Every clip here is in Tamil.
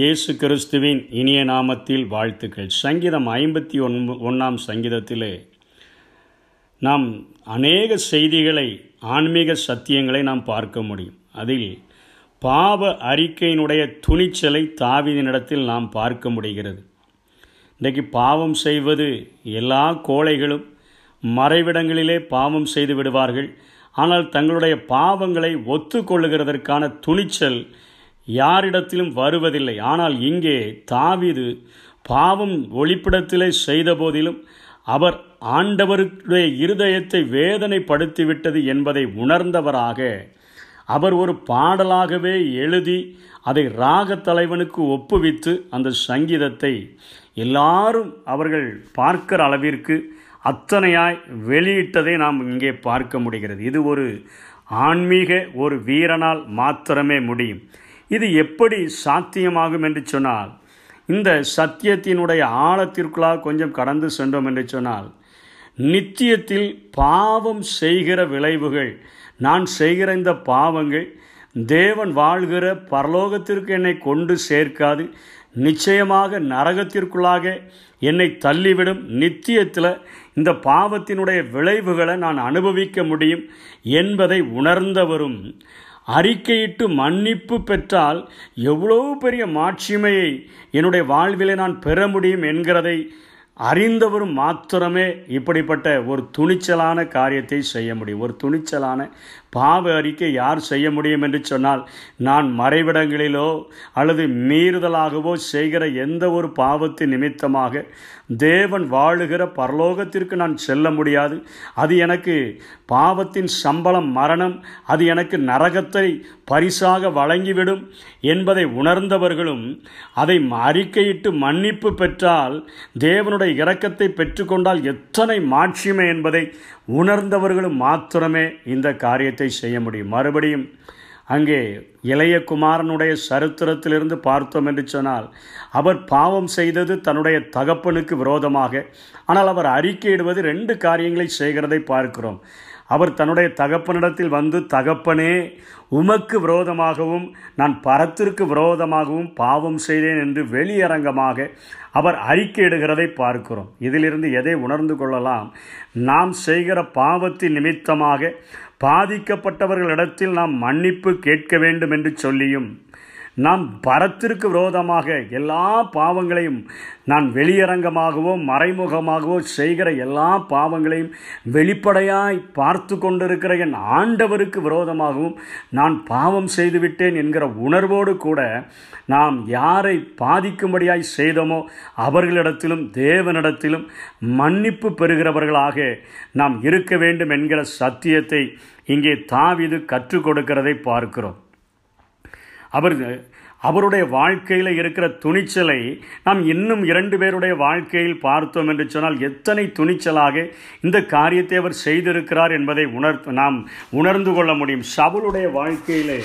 இயேசு கிறிஸ்துவின் இனிய நாமத்தில் வாழ்த்துக்கள். சங்கீதம் ஐம்பத்தி ஒன் ஒன்றாம் சங்கீதத்திலே நாம் அநேக செய்திகளை ஆன்மீக சத்தியங்களை நாம் பார்க்க முடியும். அதில் பாவ அறிக்கையினுடைய துணிச்சலை தாவிதினிடத்தில் நாம் பார்க்க முடிகிறது. இன்றைக்கு பாவம் செய்வது எல்லா கோழைகளும் மறைவிடங்களிலே பாவம் செய்து விடுவார்கள். ஆனால் தங்களுடைய பாவங்களை ஒத்துக்கொள்ளுகிறதற்கான துணிச்சல் யாரிடத்திலும் வருவதில்லை. ஆனால் இங்கே தாவிது பாவம் ஒளிப்பிடத்திலே செய்த போதிலும் அவர் ஆண்டவருடைய இருதயத்தை வேதனைப்படுத்திவிட்டது என்பதை உணர்ந்தவராக அவர் ஒரு பாடலாகவே எழுதி அதை ராக தலைவனுக்கு ஒப்புவித்து அந்த சங்கீதத்தை எல்லாரும் அவர்கள் பார்க்கிற அளவிற்கு அத்தனையாய் வெளியிட்டதை நாம் இங்கே பார்க்க முடிகிறது. இது ஒரு ஆன்மீக ஒரு வீரனால் மாத்திரமே முடியும். இது எப்படி சாத்தியமாகும் என்று சொன்னால் இந்த சத்தியத்தினுடைய ஆழத்திற்குள்ளாக கொஞ்சம் கடந்து சென்றோம் என்று சொன்னால் நித்தியத்தில் பாவம் செய்கிற விளைவுகள் நான் செய்கிற இந்த பாவங்கள் தேவன் வாழ்கிற பரலோகத்திற்கு என்னை கொண்டு சேர்க்காது நிச்சயமாக நரகத்திற்குள்ளாக என்னை தள்ளிவிடும் நித்தியத்தில் இந்த பாவத்தினுடைய விளைவுகளை நான் அனுபவிக்க முடியும் என்பதை உணர்ந்தவரும் அறிக்கையிட்டு மன்னிப்பு பெற்றால் எவ்வளவு பெரிய மாட்சிமையை என்னுடைய வாழ்விலே நான் பெற முடியும் என்கிறதை அறிந்தவரும் மாத்திரமே இப்படிப்பட்ட ஒரு துணிச்சலான காரியத்தை செய்ய முடியும். ஒரு துணிச்சலான பாவ அறிக்கை யார் செய்ய முடியும் என்று சொன்னால் நான் மறைவிடங்களிலோ அல்லது மீறுதலாகவோ செய்கிற எந்த ஒரு பாவத்தின் நிமித்தமாக தேவன் வாழுகிற பரலோகத்திற்கு நான் செல்ல முடியாது. அது எனக்கு பாவத்தின் சம்பளம் மரணம் அது எனக்கு நரகத்தை பரிசாக வழங்கிவிடும் என்பதை உணர்ந்தவர்களும் அதை அறிக்கையிட்டு மன்னிப்பு பெற்றால் தேவனுடைய இரக்கத்தை பெற்றுக்கொண்டால் எத்தனை மாட்சிமை என்பதை உணர்ந்தவர்களும் மாத்திரமே இந்த காரியத்தை செய்ய முடியும். மறுபடியும் அங்கே இளைய குமாரனுடைய சரித்திரத்திலிருந்து பார்த்தோம் என்று சொன்னால் அவர் பாவம் செய்தது தன்னுடைய தகப்பனுக்கு விரோதமாக ஆனால் அவர் அறிக்கையிடுவது ரெண்டு காரியங்களை செய்கிறதை பார்க்கிறோம். அவர் தன்னுடைய தகப்பனிடத்தில் வந்து தகப்பனே உமக்கு விரோதமாகவும் நான் பரத்திற்கு விரோதமாகவும் பாவம் செய்தேன் என்று வெளியரங்கமாக அவர் அறிக்கையிடுகிறதை பார்க்கிறோம். இதிலிருந்து எதை உணர்ந்து கொள்ளலாம்? நாம் செய்கிற பாவத்தின் நிமித்தமாக பாதிக்கப்பட்டவர்களிடத்தில் நாம் மன்னிப்பு கேட்க வேண்டும் என்று சொல்லியும் நாம் பரத்திற்கு விரோதமாக எல்லா பாவங்களையும் நான் வெளியரங்கமாகவோ மறைமுகமாகவோ செய்கிற எல்லா பாவங்களையும் வெளிப்படையாய் பார்த்து கொண்டிருக்கிற என் ஆண்டவருக்கு விரோதமாகவும் நான் பாவம் செய்துவிட்டேன் என்கிற உணர்வோடு கூட நாம் யாரை பாதிக்கும்படியாய் செய்தோமோ அவர்களிடத்திலும் தேவனிடத்திலும் மன்னிப்பு பெறுகிறவர்களாக நாம் இருக்க வேண்டும் என்கிற சத்தியத்தை இங்கே தாவிது கற்றுக் கொடுக்கிறதை பார்க்கிறோம். அவர் அவருடைய வாழ்க்கையில் இருக்கிற துணிச்சலை நாம் இன்னும் இரண்டு பேருடைய வாழ்க்கையில் பார்த்தோம் என்று சொன்னால் எத்தனை துணிச்சலாக இந்த காரியத்தை அவர் செய்திருக்கிறார் என்பதை உணர் நாம் உணர்ந்து கொள்ள முடியும். சவுளுடைய வாழ்க்கையிலே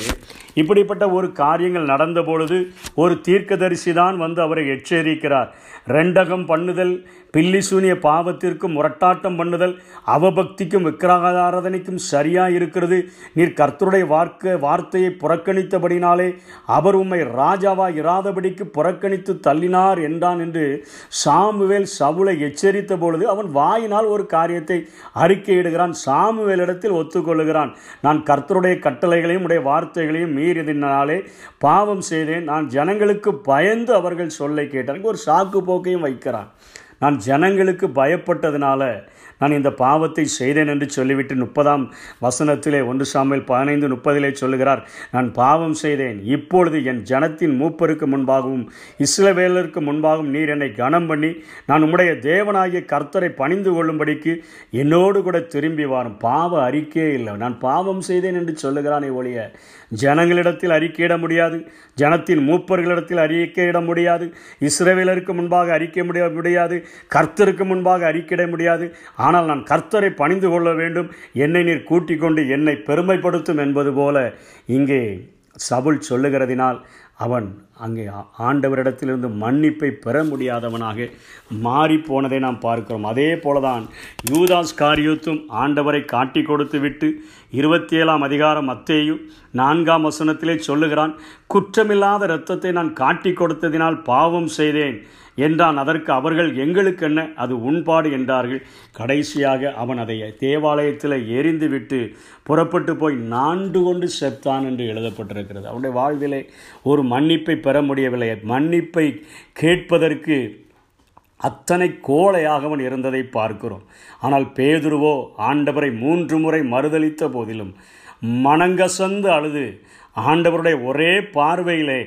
இப்படிப்பட்ட ஒரு காரியங்கள் நடந்த பொழுது ஒரு தீர்க்கதரிசி தான் வந்து அவரை எச்சரிக்கிறார். ரெண்டகம் பண்ணுதல் பில்லி சூனிய பாவத்திற்கும் முரட்டாட்டம் பண்ணுதல் அவபக்திக்கும் விக்கிரகாராதனைக்கும் சரியாக இருக்கிறது நீர் கர்த்தருடைய வார்க்க வார்த்தையை புறக்கணித்தபடினாலே அவர் உம்மை ராஜாவா இராதபடிக்கு புறக்கணித்து தள்ளினார் என்றான் என்று சாமுவேல் சவுளை எச்சரித்த பொழுது அவன் வாயினால் ஒரு காரியத்தை அறிக்கையிடுகிறான் சாமுவேலிடத்தில் ஒத்துக்கொள்ளுகிறான். நான் கர்த்தருடைய கட்டளைகளையும் உடைய வார்த்தைகளையும் மீறினாலே பாவம் செய்தேன். நான் ஜனங்களுக்கு பயந்து அவர்கள் சொல்லை கேட்டான் ஒரு சாக்கு போக்கையும் வைக்கிறான் நான் ஜனங்களுக்கு பயப்பட்டதுனால நான் இந்த பாவத்தை செய்தேன் என்று சொல்லிவிட்டு முப்பதாம் வசனத்திலே ஒன்று சாமியில் பதினைந்து முப்பதிலே சொல்லுகிறார் நான் பாவம் செய்தேன். இப்பொழுது என் ஜனத்தின் மூப்பருக்கு முன்பாகவும் இஸ்ரவேலருக்கு முன்பாகவும் நீர் என்னை கனம் பண்ணி நான் உம்முடைய தேவனாகிய கர்த்தரை பணிந்து கொள்ளும்படிக்கு என்னோடு கூட திரும்பி வாரும். பாவ அறிக்கையே இல்லை. நான் பாவம் செய்தேன் என்று சொல்லுகிறானே ஒழிய ஜனங்களிடத்தில் அறிக்கையிட முடியாது. ஜனத்தின் மூப்பர்களிடத்தில் அறிக்கையிட முடியாது. இஸ்ரேவேலருக்கு முன்பாக அறிக்கை முடிய முடியாது. கர்த்தருக்கு முன்பாக அறிக்கையிட முடியாது. ஆனால் நான் கர்த்தரை பணிந்து கொள்ள வேண்டும். என்னை நீர் கூட்டிக் கொண்டு என்னை பெருமைப்படுத்தும் என்பது போல இங்கே சவுல் சொல்லுகிறதினால் அவன் அங்கே ஆண்டவரிடத்திலிருந்து மன்னிப்பை பெற முடியாதவனாக மாறி போனதை நாம் பார்க்கிறோம். அதே போலதான் யூதாஸ் காரியுத்தும் ஆண்டவரை காட்டி கொடுத்து விட்டு இருபத்தி ஏழாம் அதிகாரம் அத்தேயும் நான்காம் வசனத்திலே சொல்லுகிறான் குற்றமில்லாத இரத்தத்தை நான் காட்டி கொடுத்ததினால் பாவம் செய்தேன் என்றான். அதற்கு அவர்கள் எங்களுக்கு என்ன? அது உண்பாடு என்றார்கள். கடைசியாக அவன் அதை தேவாலயத்தில் எரிந்து விட்டு புறப்பட்டு போய் நான்கு கொண்டு செத்தான் என்று எழுதப்பட்டிருக்கிறது. அவனுடைய வாழ்விலே ஒரு மன்னிப்பை பெற முடியவில்லை. மன்னிப்பை கேட்பதற்கு அத்தனை கோழையாகவன் இருந்ததை பார்க்கிறோம். ஆனால் பேதுருவோ ஆண்டவரை மூன்று முறை மறுதளித்த போதிலும் மனங்கசந்து அழுது ஆண்டவருடைய ஒரே பார்வையிலே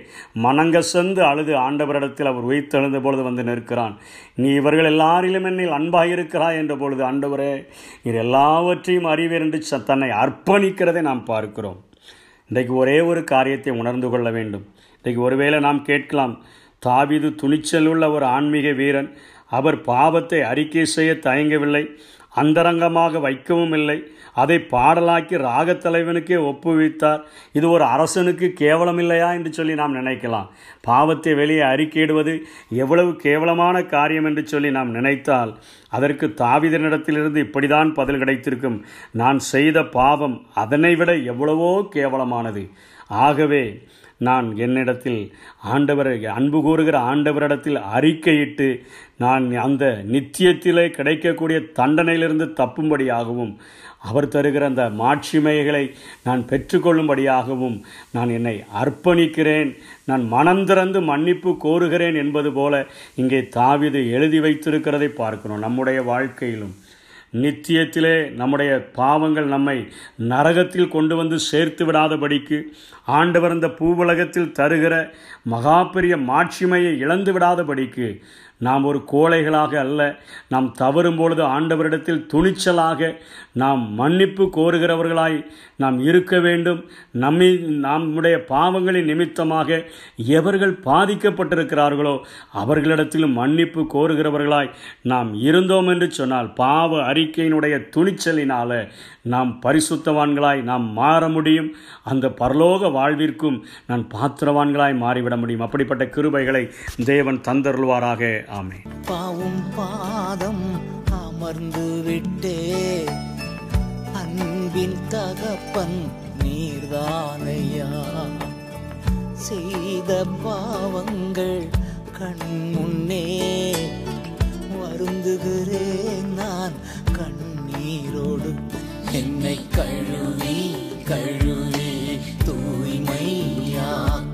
மனங்கசந்து அழுது ஆண்டவரிடத்தில் அவர் உயிர்த்தெழுந்த பொழுது வந்து நிற்கிறான். நீ இவர்கள் எல்லாரிலும் என்னில் அன்பாக இருக்கிறாய் என்ற பொழுது ஆண்டவரே நீர் எல்லாவற்றையும் அறிவீர் என்று தன்னை அர்ப்பணிக்கிறதை நாம் பார்க்கிறோம். இன்றைக்கு ஒரே ஒரு காரியத்தை உணர்ந்து கொள்ள வேண்டும். இன்றைக்கு ஒருவேளை நாம் கேட்கலாம் தாவிது துணிச்சல் உள்ள ஒரு ஆன்மீக வீரன் அவர் பாவத்தை அறிக்கை செய்ய தயங்கவில்லை. அந்தரங்கமாக வைக்கவும் இல்லை. அதை பாடலாக்கி ராகத்தலைவனுக்கே ஒப்புவித்தார். இது ஒரு அரசனுக்கு கேவலம் இல்லையா என்று சொல்லி நாம் நினைக்கலாம். பாவத்தை வெளியே அறிக்கையிடுவது எவ்வளவு கேவலமான காரியம் என்று சொல்லி நாம் நினைத்தால் அதற்கு தாவிதனிடத்திலிருந்து இப்படிதான் பதில் கிடைத்திருக்கும். நான் செய்த பாவம் அதனை விட எவ்வளவோ கேவலமானது. ஆகவே நான் என்னிடத்தில் ஆண்டவரை அன்பு கூறுகிற ஆண்டவரிடத்தில் அறிக்கையிட்டு நான் அந்த நித்தியத்திலே கிடைக்கக்கூடிய தண்டனையிலிருந்து தப்பும்படியாகவும் அவர் தருகிற அந்த மாட்சிமைகளை நான் பெற்றுக்கொள்ளும்படியாகவும் நான் என்னை அர்ப்பணிக்கிறேன். நான் மனந்திறந்து மன்னிப்பு கோருகிறேன் என்பது போல இங்கே தாவிது எழுதி வைத்திருக்கிறதை பார்க்கணும் நம்முடைய வாழ்க்கையிலும் நித்தியத்திலே நம்முடைய பாவங்கள் நம்மை நரகத்தில் கொண்டு வந்து சேர்த்து விடாதபடிக்கு ஆண்டவர் இந்த பூவுலகத்தில் தருகிற மகா பெரிய மாட்சிமையை இழந்து விடாதபடிக்கு நாம் ஒரு கோழைகளாக அல்ல. நாம் தவறும் பொழுது ஆண்டவரிடத்தில் துணிச்சலாக நாம் மன்னிப்பு கோருகிறவர்களாய் நாம் இருக்க வேண்டும். நம்மை நம்முடைய பாவங்களின் நிமித்தமாக எவர்கள் பாதிக்கப்பட்டிருக்கிறார்களோ அவர்களிடத்திலும் மன்னிப்பு கோருகிறவர்களாய் நாம் இருந்தோம் என்று சொன்னால் பாவ அறிக்கையினுடைய துணிச்சலினால நாம் பரிசுத்தவான்களாய் நாம் மாற முடியும். அந்த பரலோக வாழ்விற்கும் நான் பாத்திரவான்களாய் மாறிவிட முடியும். அப்படிப்பட்ட கிருபைகளை தேவன் தந்தருள்வாராக. ஆமே பாவும் பாதம் அமர்ந்து விட்டே. அன்பின் தகப்பன் நீர்தானையா? செய்த பாவங்கள் கண் முன்னே. வருந்துகிறேன் நான் கண்ணீரோடு. என்னை கழுவி கழுவி தூய்மையா